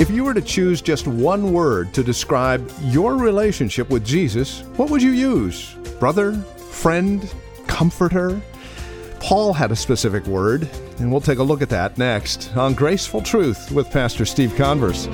If you were to choose just one word to describe your relationship with Jesus, what would you use? Brother? Friend? Comforter? Paul had a specific word, and we'll take a look at that next on Graceful Truth with Pastor Steve Converse.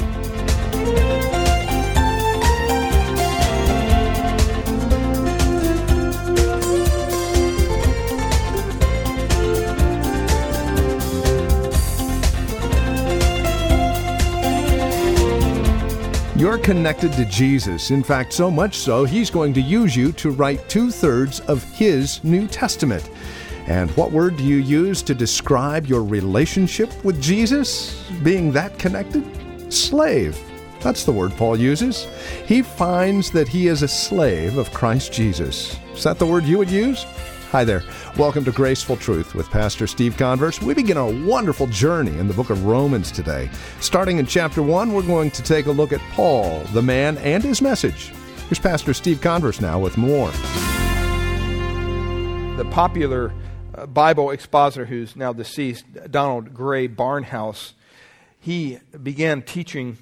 Connected to Jesus. In fact, so much so, he's going to use you to write two thirds of his New Testament. And what word do you use to describe your relationship with Jesus? Being that connected? Slave. That's the word Paul uses. He finds that he is a slave of Christ Jesus. Is that the word you would use? Hi there. Welcome to Graceful Truth with Pastor Steve Converse. We begin a wonderful journey in the book of Romans today. Starting in chapter 1, we're going to take a look at Paul, the man, and his message. Here's Pastor Steve Converse now with more. The popular uh, Bible expositor who's now deceased, Donald Grey Barnhouse, he began teaching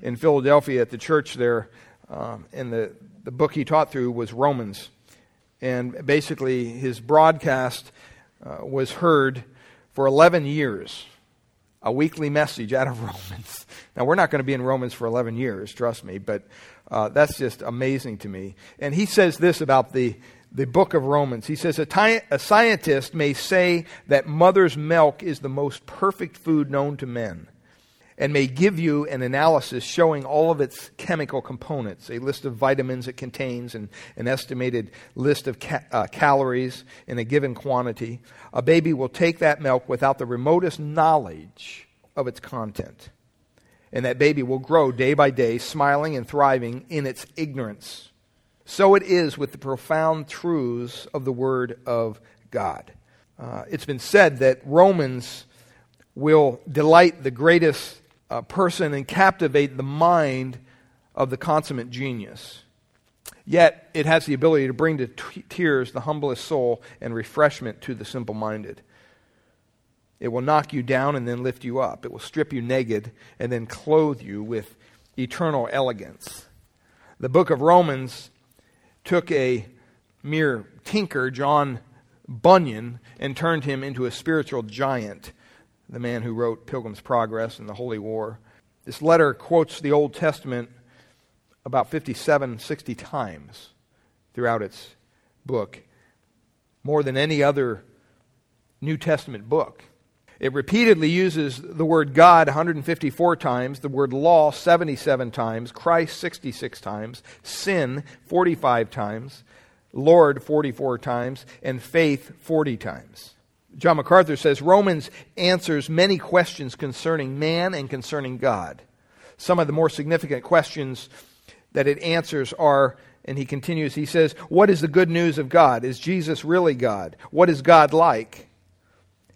in Philadelphia at the church there, um, and the, the book he taught through was Romans. And basically, his broadcast uh, was heard for 11 years, a weekly message out of Romans. Now, we're not going to be in Romans for 11 years, trust me, but uh, that's just amazing to me. And he says this about the, the book of Romans. He says, a, a scientist may say that mother's milk is the most perfect food known to men and may give you an analysis showing all of its chemical components, a list of vitamins it contains, and an estimated list of ca- uh, calories in a given quantity. A baby will take that milk without the remotest knowledge of its content. And that baby will grow day by day, smiling and thriving in its ignorance. So it is with the profound truths of the Word of God. Uh, it's been said that Romans will delight the greatest uh, person and captivate the mind of the consummate genius. Yet it has the ability to bring to t- tears the humblest soul and refreshment to the simple minded. It will knock you down and then lift you up. It will strip you naked and then clothe you with eternal elegance. The book of Romans took a mere tinker, John Bunyan, and turned him into a spiritual giant the man who wrote Pilgrim's Progress and the Holy War. This letter quotes the Old Testament about 57, 60 times throughout its book, more than any other New Testament book. It repeatedly uses the word God 154 times, the word law 77 times, Christ 66 times, sin 45 times, Lord 44 times, and faith 40 times. John MacArthur says Romans answers many questions concerning man and concerning God. Some of the more significant questions that it answers are, and he continues, he says, What is the good news of God? Is Jesus really God? What is God like?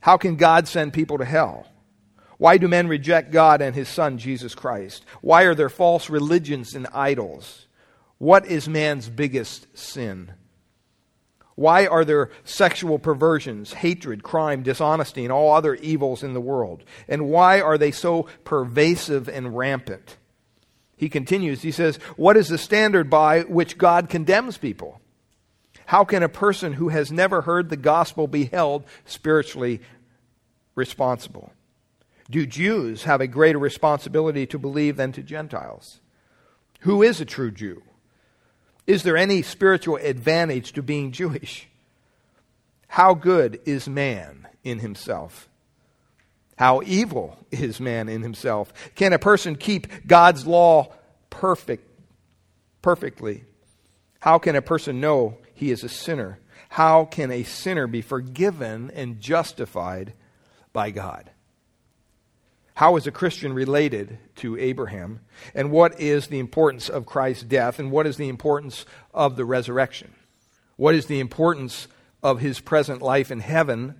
How can God send people to hell? Why do men reject God and his Son, Jesus Christ? Why are there false religions and idols? What is man's biggest sin? Why are there sexual perversions, hatred, crime, dishonesty, and all other evils in the world? And why are they so pervasive and rampant? He continues, he says, What is the standard by which God condemns people? How can a person who has never heard the gospel be held spiritually responsible? Do Jews have a greater responsibility to believe than to Gentiles? Who is a true Jew? Is there any spiritual advantage to being Jewish? How good is man in himself? How evil is man in himself? Can a person keep God's law perfect perfectly? How can a person know he is a sinner? How can a sinner be forgiven and justified by God? How is a Christian related to Abraham? And what is the importance of Christ's death? And what is the importance of the resurrection? What is the importance of his present life in heaven?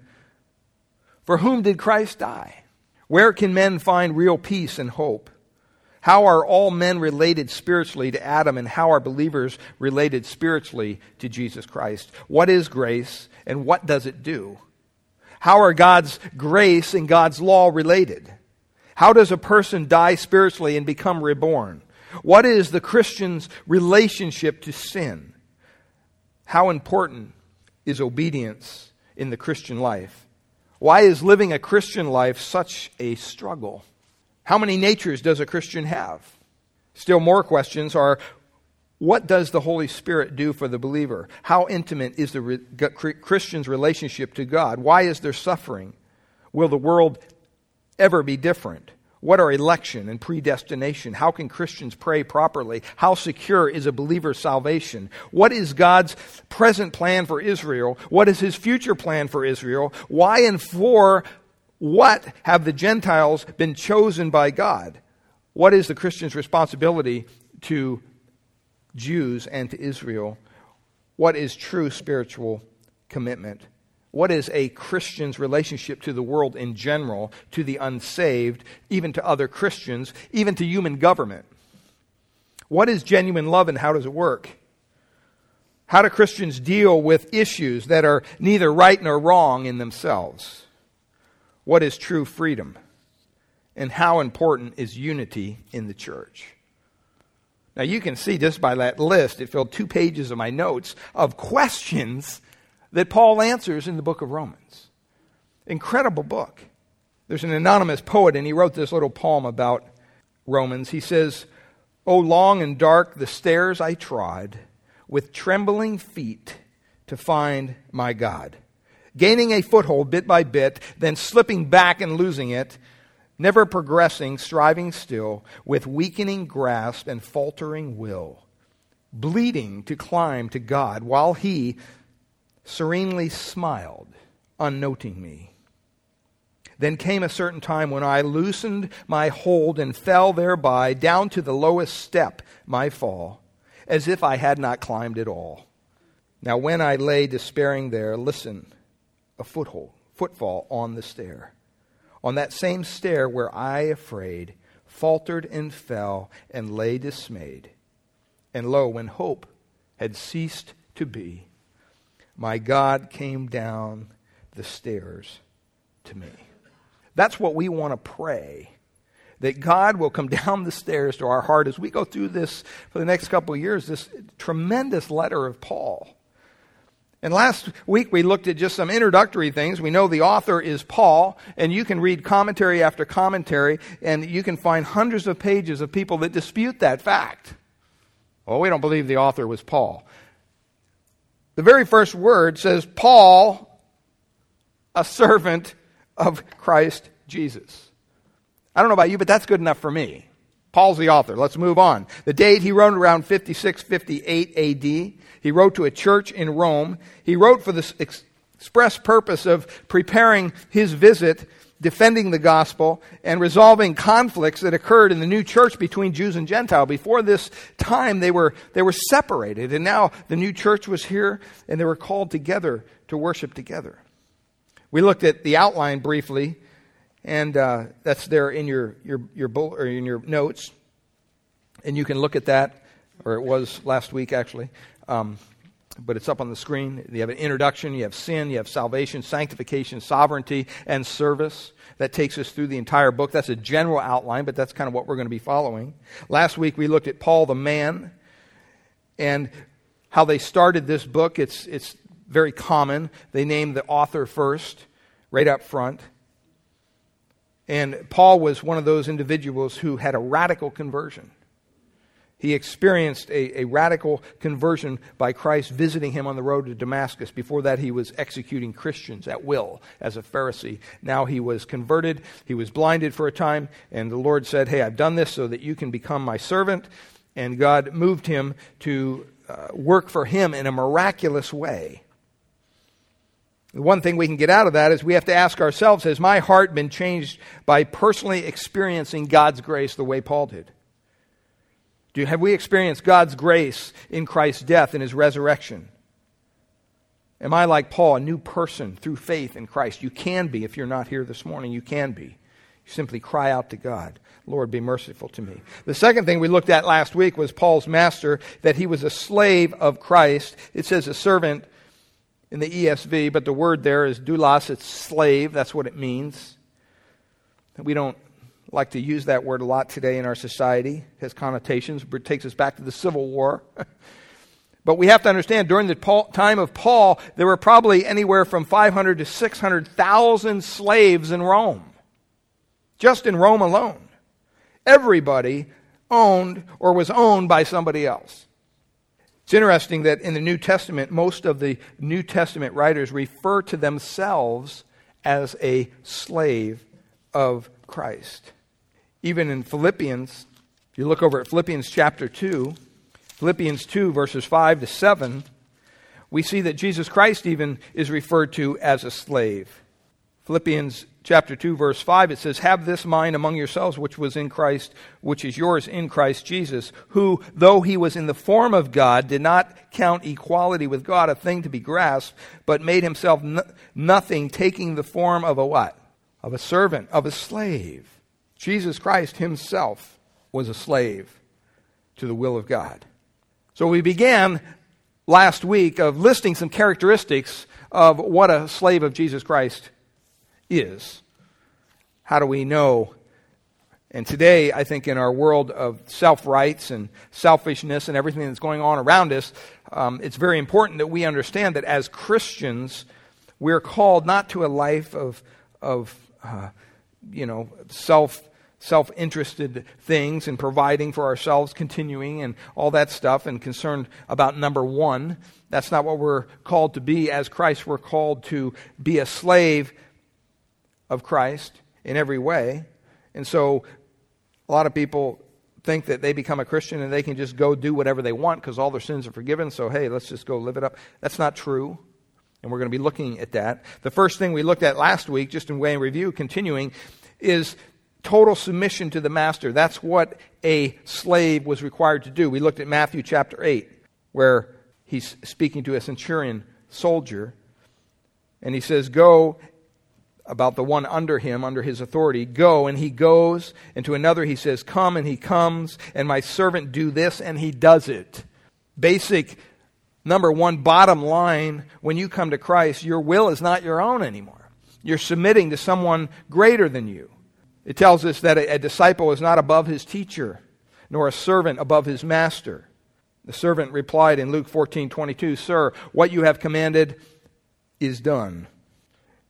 For whom did Christ die? Where can men find real peace and hope? How are all men related spiritually to Adam, and how are believers related spiritually to Jesus Christ? What is grace, and what does it do? How are God's grace and God's law related? How does a person die spiritually and become reborn? What is the Christian's relationship to sin? How important is obedience in the Christian life? Why is living a Christian life such a struggle? How many natures does a Christian have? Still more questions are what does the Holy Spirit do for the believer? How intimate is the re- Christian's relationship to God? Why is there suffering? Will the world ever be different? What are election and predestination? How can Christians pray properly? How secure is a believer's salvation? What is God's present plan for Israel? What is his future plan for Israel? Why and for what have the Gentiles been chosen by God? What is the Christian's responsibility to Jews and to Israel? What is true spiritual commitment? What is a Christian's relationship to the world in general, to the unsaved, even to other Christians, even to human government? What is genuine love and how does it work? How do Christians deal with issues that are neither right nor wrong in themselves? What is true freedom? And how important is unity in the church? Now, you can see just by that list, it filled two pages of my notes of questions that Paul answers in the book of Romans. Incredible book. There's an anonymous poet, and he wrote this little poem about Romans. He says, O long and dark the stairs I trod, with trembling feet to find my God. Gaining a foothold bit by bit, then slipping back and losing it, never progressing, striving still, with weakening grasp and faltering will, bleeding to climb to God while He serenely smiled, unnoting me. Then came a certain time when I loosened my hold and fell thereby down to the lowest step, my fall, as if I had not climbed at all. Now, when I lay despairing there, listen, a foothold, footfall on the stair. On that same stair where I, afraid, faltered and fell and lay dismayed. And lo, when hope had ceased to be, my God came down the stairs to me. That's what we want to pray. That God will come down the stairs to our heart as we go through this for the next couple of years, this tremendous letter of Paul. And last week we looked at just some introductory things. We know the author is Paul, and you can read commentary after commentary, and you can find hundreds of pages of people that dispute that fact. Well, we don't believe the author was Paul. The very first word says, Paul, a servant of Christ Jesus. I don't know about you, but that's good enough for me. Paul's the author. Let's move on. The date he wrote around 56, 58 AD. He wrote to a church in Rome. He wrote for the express purpose of preparing his visit defending the gospel and resolving conflicts that occurred in the new church between Jews and Gentile. Before this time, they were, they were separated, and now the new church was here, and they were called together to worship together. We looked at the outline briefly, and uh, that's there in your, your, your, bull, or in your notes, and you can look at that, or it was last week actually. Um, but it's up on the screen. You have an introduction, you have sin, you have salvation, sanctification, sovereignty, and service. That takes us through the entire book. That's a general outline, but that's kind of what we're going to be following. Last week we looked at Paul the man and how they started this book. It's, it's very common. They name the author first, right up front. And Paul was one of those individuals who had a radical conversion. He experienced a, a, radical conversion by Christ visiting him on the road to Damascus. Before that, he was executing Christians at will as a Pharisee. Now he was converted. He was blinded for a time, and the Lord said, Hey, I've done this so that you can become my servant. And God moved him to uh, work for him in a miraculous way. The one thing we can get out of that is we have to ask ourselves Has my heart been changed by personally experiencing God's grace the way Paul did? Do, have we experienced God's grace in Christ's death and his resurrection? Am I like Paul, a new person through faith in Christ? You can be if you're not here this morning. You can be. You simply cry out to God, Lord, be merciful to me. The second thing we looked at last week was Paul's master, that he was a slave of Christ. It says a servant in the ESV, but the word there is doulos, it's slave. That's what it means. We don't like to use that word a lot today in our society. It has connotations, it takes us back to the Civil War. but we have to understand during the time of Paul, there were probably anywhere from 500 to 600,000 slaves in Rome. Just in Rome alone. Everybody owned or was owned by somebody else. It's interesting that in the New Testament, most of the New Testament writers refer to themselves as a slave of Christ. Even in Philippians, if you look over at Philippians chapter 2, Philippians 2, verses 5 to 7, we see that Jesus Christ even is referred to as a slave. Philippians chapter 2 verse 5 it says have this mind among yourselves which was in Christ which is yours in Christ Jesus who though he was in the form of God did not count equality with God a thing to be grasped but made himself nothing taking the form of a what of a servant of a slave Jesus Christ himself was a slave to the will of God so we began last week of listing some characteristics of what a slave of Jesus Christ is. How do we know? And today, I think in our world of self rights and selfishness and everything that's going on around us, um, it's very important that we understand that as Christians, we're called not to a life of, of uh, you know, self self interested things and providing for ourselves, continuing, and all that stuff, and concerned about number one. That's not what we're called to be. As Christ, we're called to be a slave of Christ in every way. And so a lot of people think that they become a Christian and they can just go do whatever they want because all their sins are forgiven. So, hey, let's just go live it up. That's not true. And we're going to be looking at that. The first thing we looked at last week, just in way in review, continuing, is total submission to the master. That's what a slave was required to do. We looked at Matthew chapter 8, where he's speaking to a centurion soldier. And he says, Go about the one under him, under his authority, go, and he goes. And to another he says, come, and he comes. And my servant do this, and he does it. Basic number one, bottom line when you come to Christ, your will is not your own anymore. You're submitting to someone greater than you. It tells us that a, a disciple is not above his teacher, nor a servant above his master. The servant replied in Luke 14 22, Sir, what you have commanded is done.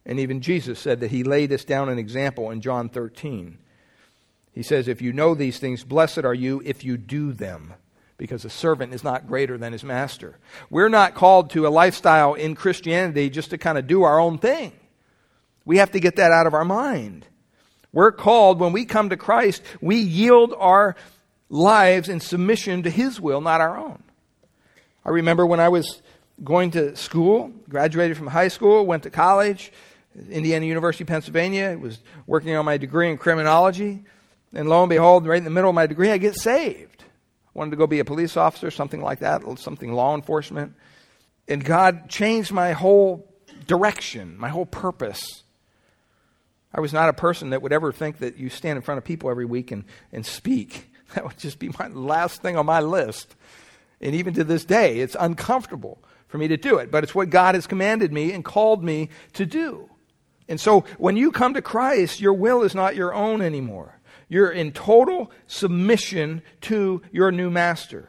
And even Jesus said that he laid us down an example in John 13. He says, If you know these things, blessed are you if you do them, because a servant is not greater than his master. We're not called to a lifestyle in Christianity just to kind of do our own thing. We have to get that out of our mind. We're called, when we come to Christ, we yield our lives in submission to his will, not our own. I remember when I was going to school, graduated from high school, went to college Indiana University, Pennsylvania. was working on my degree in criminology. And lo and behold, right in the middle of my degree, I get saved. I wanted to go be a police officer, something like that, something law enforcement. And God changed my whole direction, my whole purpose. I was not a person that would ever think that you stand in front of people every week and, and speak. That would just be my last thing on my list. And even to this day, it's uncomfortable for me to do it. But it's what God has commanded me and called me to do. And so when you come to Christ, your will is not your own anymore. You're in total submission to your new master.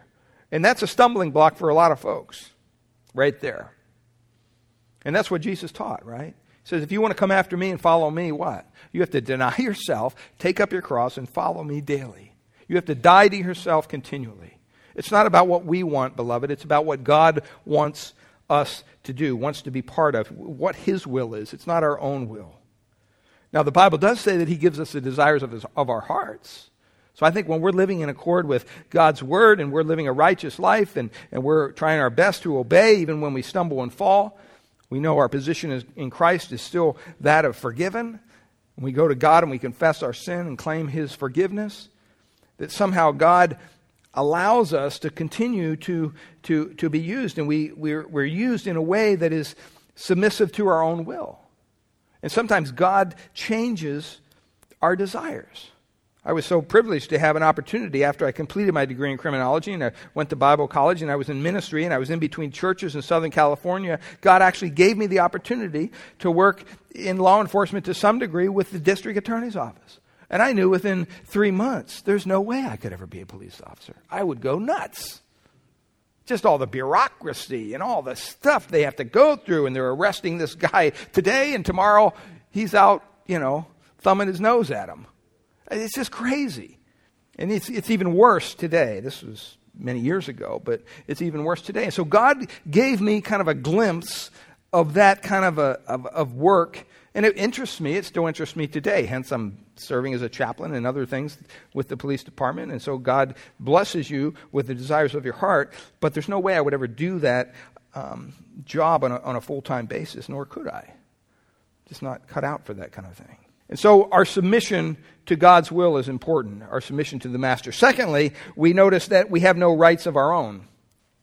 And that's a stumbling block for a lot of folks, right there. And that's what Jesus taught, right? He says, if you want to come after me and follow me, what? You have to deny yourself, take up your cross, and follow me daily. You have to die to yourself continually. It's not about what we want, beloved. It's about what God wants us to do, wants to be part of, what His will is. It's not our own will. Now, the Bible does say that He gives us the desires of, his, of our hearts. So I think when we're living in accord with God's Word and we're living a righteous life and, and we're trying our best to obey, even when we stumble and fall, we know our position is, in Christ is still that of forgiven. We go to God and we confess our sin and claim His forgiveness. That somehow God allows us to continue to, to, to be used, and we, we're, we're used in a way that is submissive to our own will. And sometimes God changes our desires. I was so privileged to have an opportunity after I completed my degree in criminology and I went to Bible college and I was in ministry and I was in between churches in Southern California. God actually gave me the opportunity to work in law enforcement to some degree with the district attorney's office. And I knew within three months, there's no way I could ever be a police officer. I would go nuts. Just all the bureaucracy and all the stuff they have to go through, and they're arresting this guy today, and tomorrow he's out, you know, thumbing his nose at him. It's just crazy. And it's, it's even worse today. This was many years ago, but it's even worse today. And so God gave me kind of a glimpse of that kind of, a, of, of work, and it interests me. It still interests me today. Hence, I'm serving as a chaplain and other things with the police department. And so God blesses you with the desires of your heart, but there's no way I would ever do that um, job on a, on a full time basis, nor could I. Just not cut out for that kind of thing. And so our submission to God's will is important, our submission to the master. Secondly, we notice that we have no rights of our own.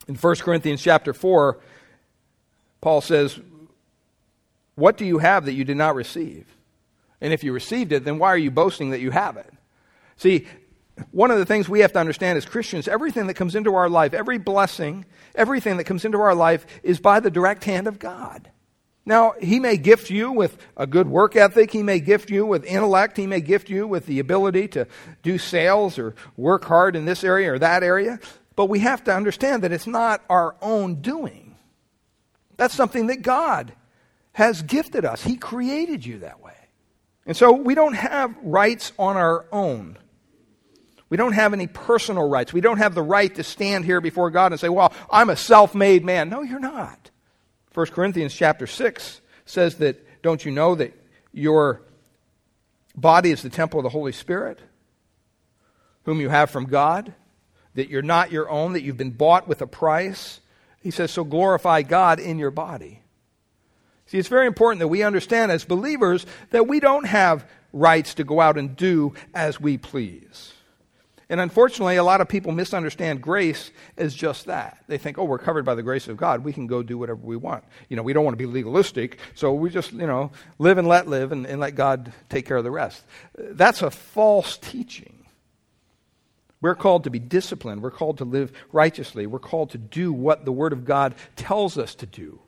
In 1 Corinthians chapter 4, Paul says, What do you have that you did not receive? And if you received it, then why are you boasting that you have it? See, one of the things we have to understand as Christians, everything that comes into our life, every blessing, everything that comes into our life is by the direct hand of God. Now, he may gift you with a good work ethic. He may gift you with intellect. He may gift you with the ability to do sales or work hard in this area or that area. But we have to understand that it's not our own doing. That's something that God has gifted us. He created you that way. And so we don't have rights on our own. We don't have any personal rights. We don't have the right to stand here before God and say, well, I'm a self made man. No, you're not. 1 Corinthians chapter 6 says that, don't you know that your body is the temple of the Holy Spirit, whom you have from God, that you're not your own, that you've been bought with a price? He says, so glorify God in your body. See, it's very important that we understand as believers that we don't have rights to go out and do as we please. And unfortunately, a lot of people misunderstand grace as just that. They think, oh, we're covered by the grace of God. We can go do whatever we want. You know, we don't want to be legalistic, so we just, you know, live and let live and, and let God take care of the rest. That's a false teaching. We're called to be disciplined. We're called to live righteously. We're called to do what the Word of God tells us to do.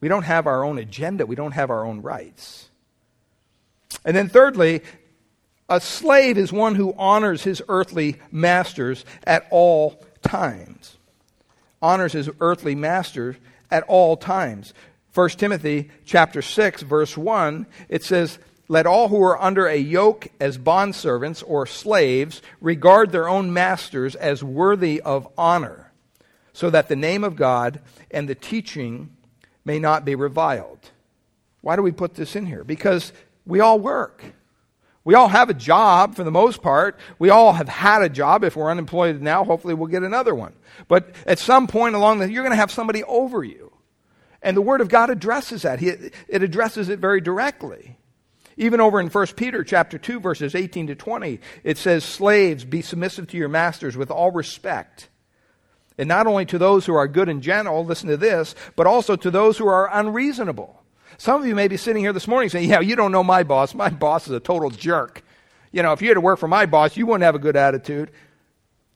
We don't have our own agenda, we don't have our own rights. And then, thirdly, a slave is one who honors his earthly masters at all times. Honors his earthly master at all times. 1 Timothy chapter 6 verse 1 it says let all who are under a yoke as bondservants or slaves regard their own masters as worthy of honor so that the name of God and the teaching may not be reviled. Why do we put this in here? Because we all work. We all have a job for the most part. We all have had a job. If we're unemployed now, hopefully we'll get another one. But at some point along the, you're going to have somebody over you. And the Word of God addresses that. it addresses it very directly. Even over in 1 Peter chapter 2 verses 18 to 20, it says, "Slaves, be submissive to your masters with all respect." And not only to those who are good and gentle, listen to this, but also to those who are unreasonable. Some of you may be sitting here this morning saying, Yeah, you don't know my boss. My boss is a total jerk. You know, if you had to work for my boss, you wouldn't have a good attitude.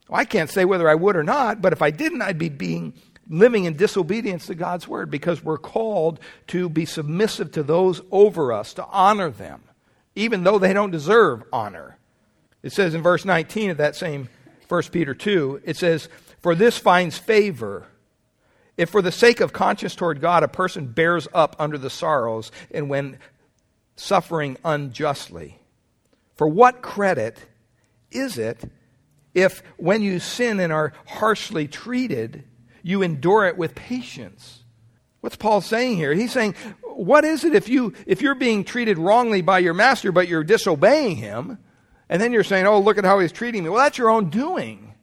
Well, I can't say whether I would or not, but if I didn't, I'd be being living in disobedience to God's word because we're called to be submissive to those over us, to honor them, even though they don't deserve honor. It says in verse 19 of that same 1 Peter 2, it says, For this finds favor if for the sake of conscience toward God a person bears up under the sorrows and when suffering unjustly, for what credit is it if when you sin and are harshly treated, you endure it with patience? What's Paul saying here? He's saying, what is it if you if you're being treated wrongly by your master but you're disobeying him, and then you're saying, "Oh, look at how he's treating me." Well, that's your own doing.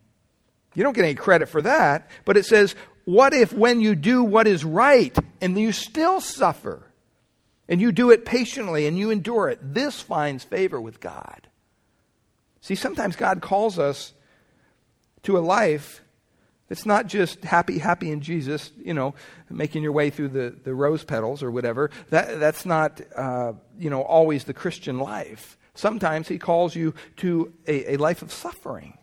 You don't get any credit for that. But it says, what if when you do what is right and you still suffer and you do it patiently and you endure it, this finds favor with God? See, sometimes God calls us to a life that's not just happy, happy in Jesus, you know, making your way through the, the rose petals or whatever. That, that's not, uh, you know, always the Christian life. Sometimes He calls you to a, a life of suffering.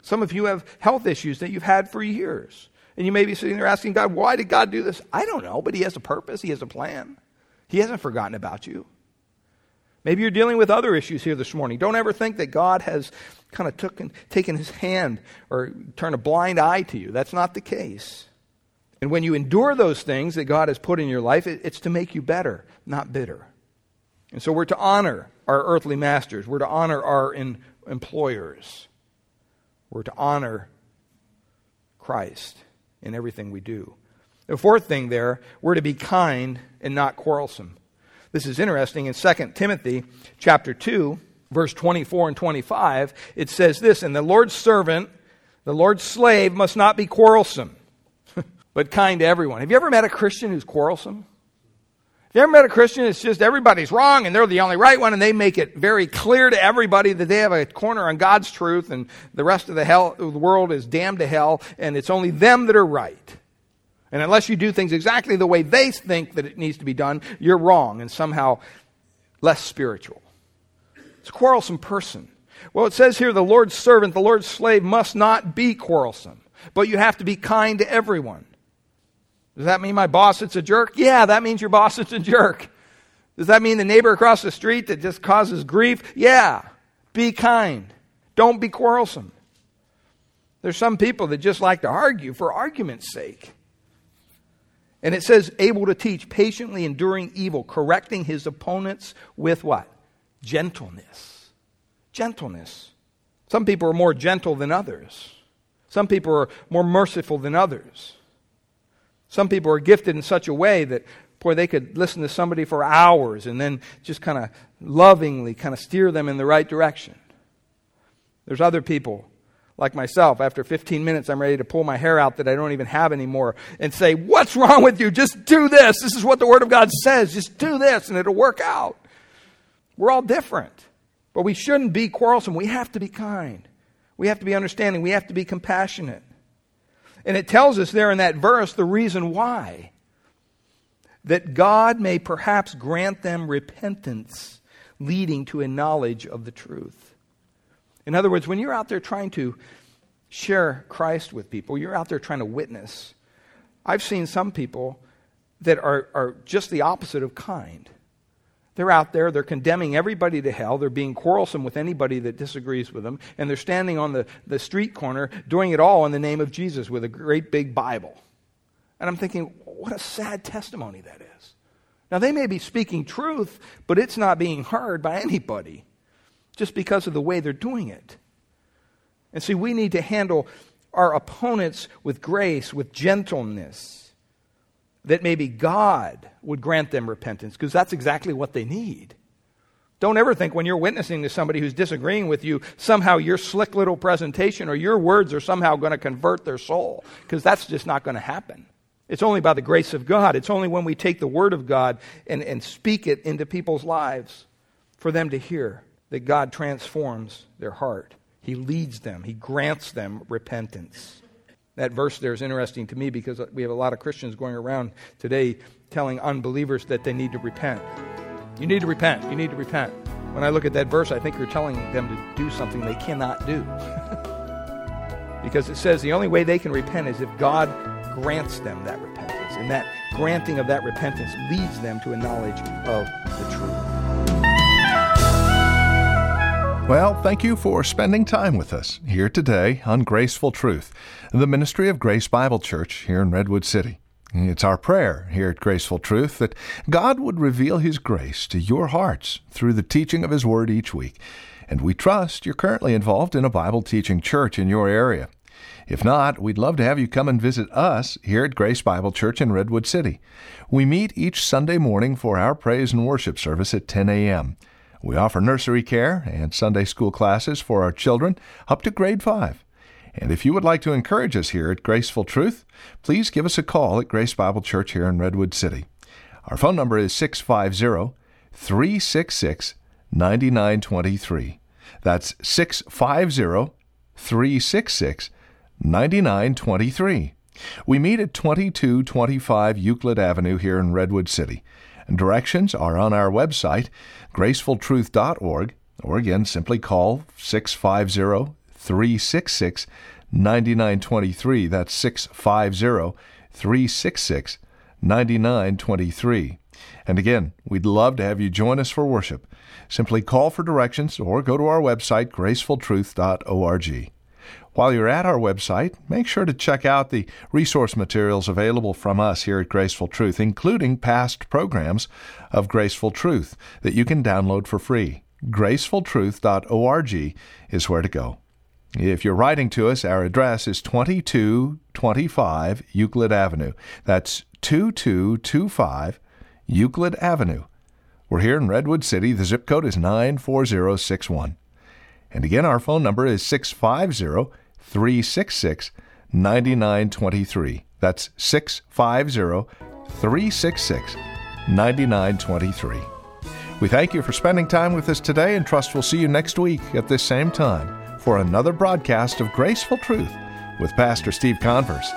Some of you have health issues that you've had for years. And you may be sitting there asking God, why did God do this? I don't know, but He has a purpose, He has a plan. He hasn't forgotten about you. Maybe you're dealing with other issues here this morning. Don't ever think that God has kind of took, and, taken his hand or turned a blind eye to you. That's not the case. And when you endure those things that God has put in your life, it, it's to make you better, not bitter. And so we're to honor our earthly masters, we're to honor our in, employers, we're to honor Christ in everything we do. The fourth thing there, we're to be kind and not quarrelsome. This is interesting in 2 Timothy chapter 2, verse 24 and 25. It says this, and the Lord's servant, the Lord's slave must not be quarrelsome, but kind to everyone. Have you ever met a Christian who's quarrelsome? You ever met a Christian It's just everybody's wrong and they're the only right one and they make it very clear to everybody that they have a corner on God's truth and the rest of the, hell, the world is damned to hell and it's only them that are right? And unless you do things exactly the way they think that it needs to be done, you're wrong and somehow less spiritual. It's a quarrelsome person. Well, it says here the Lord's servant, the Lord's slave must not be quarrelsome, but you have to be kind to everyone. Does that mean my boss is a jerk? Yeah, that means your boss is a jerk. Does that mean the neighbor across the street that just causes grief? Yeah. Be kind. Don't be quarrelsome. There's some people that just like to argue for argument's sake. And it says, able to teach, patiently enduring evil, correcting his opponents with what? Gentleness. Gentleness. Some people are more gentle than others. Some people are more merciful than others. Some people are gifted in such a way that, boy, they could listen to somebody for hours and then just kind of lovingly kind of steer them in the right direction. There's other people like myself, after 15 minutes, I'm ready to pull my hair out that I don't even have anymore and say, What's wrong with you? Just do this. This is what the Word of God says. Just do this and it'll work out. We're all different. But we shouldn't be quarrelsome. We have to be kind. We have to be understanding. We have to be compassionate. And it tells us there in that verse the reason why. That God may perhaps grant them repentance leading to a knowledge of the truth. In other words, when you're out there trying to share Christ with people, you're out there trying to witness. I've seen some people that are, are just the opposite of kind. They're out there, they're condemning everybody to hell, they're being quarrelsome with anybody that disagrees with them, and they're standing on the, the street corner doing it all in the name of Jesus with a great big Bible. And I'm thinking, what a sad testimony that is. Now, they may be speaking truth, but it's not being heard by anybody just because of the way they're doing it. And see, we need to handle our opponents with grace, with gentleness, that maybe God would grant them repentance, because that's exactly what they need. Don't ever think when you're witnessing to somebody who's disagreeing with you, somehow your slick little presentation or your words are somehow going to convert their soul, because that's just not going to happen. It's only by the grace of God. It's only when we take the Word of God and, and speak it into people's lives for them to hear that God transforms their heart. He leads them, He grants them repentance. That verse there is interesting to me because we have a lot of Christians going around today telling unbelievers that they need to repent. You need to repent. You need to repent. When I look at that verse, I think you're telling them to do something they cannot do. because it says the only way they can repent is if God grants them that repentance. And that granting of that repentance leads them to a knowledge of the truth. Well, thank you for spending time with us here today on Graceful Truth, the ministry of Grace Bible Church here in Redwood City. It's our prayer here at Graceful Truth that God would reveal His grace to your hearts through the teaching of His Word each week. And we trust you're currently involved in a Bible teaching church in your area. If not, we'd love to have you come and visit us here at Grace Bible Church in Redwood City. We meet each Sunday morning for our praise and worship service at 10 a.m. We offer nursery care and Sunday school classes for our children up to grade 5. And if you would like to encourage us here at Graceful Truth, please give us a call at Grace Bible Church here in Redwood City. Our phone number is 650 366 9923. That's 650 366 9923. We meet at 2225 Euclid Avenue here in Redwood City. Directions are on our website, gracefultruth.org, or again, simply call 650 366 9923. That's 650 366 9923. And again, we'd love to have you join us for worship. Simply call for directions or go to our website, gracefultruth.org. While you're at our website, make sure to check out the resource materials available from us here at Graceful Truth, including past programs of Graceful Truth that you can download for free. gracefultruth.org is where to go. If you're writing to us, our address is 2225 Euclid Avenue. That's 2225 Euclid Avenue. We're here in Redwood City. The zip code is 94061. And again, our phone number is 650 366 9923. That's 650 366 9923. We thank you for spending time with us today and trust we'll see you next week at this same time for another broadcast of Graceful Truth with Pastor Steve Converse.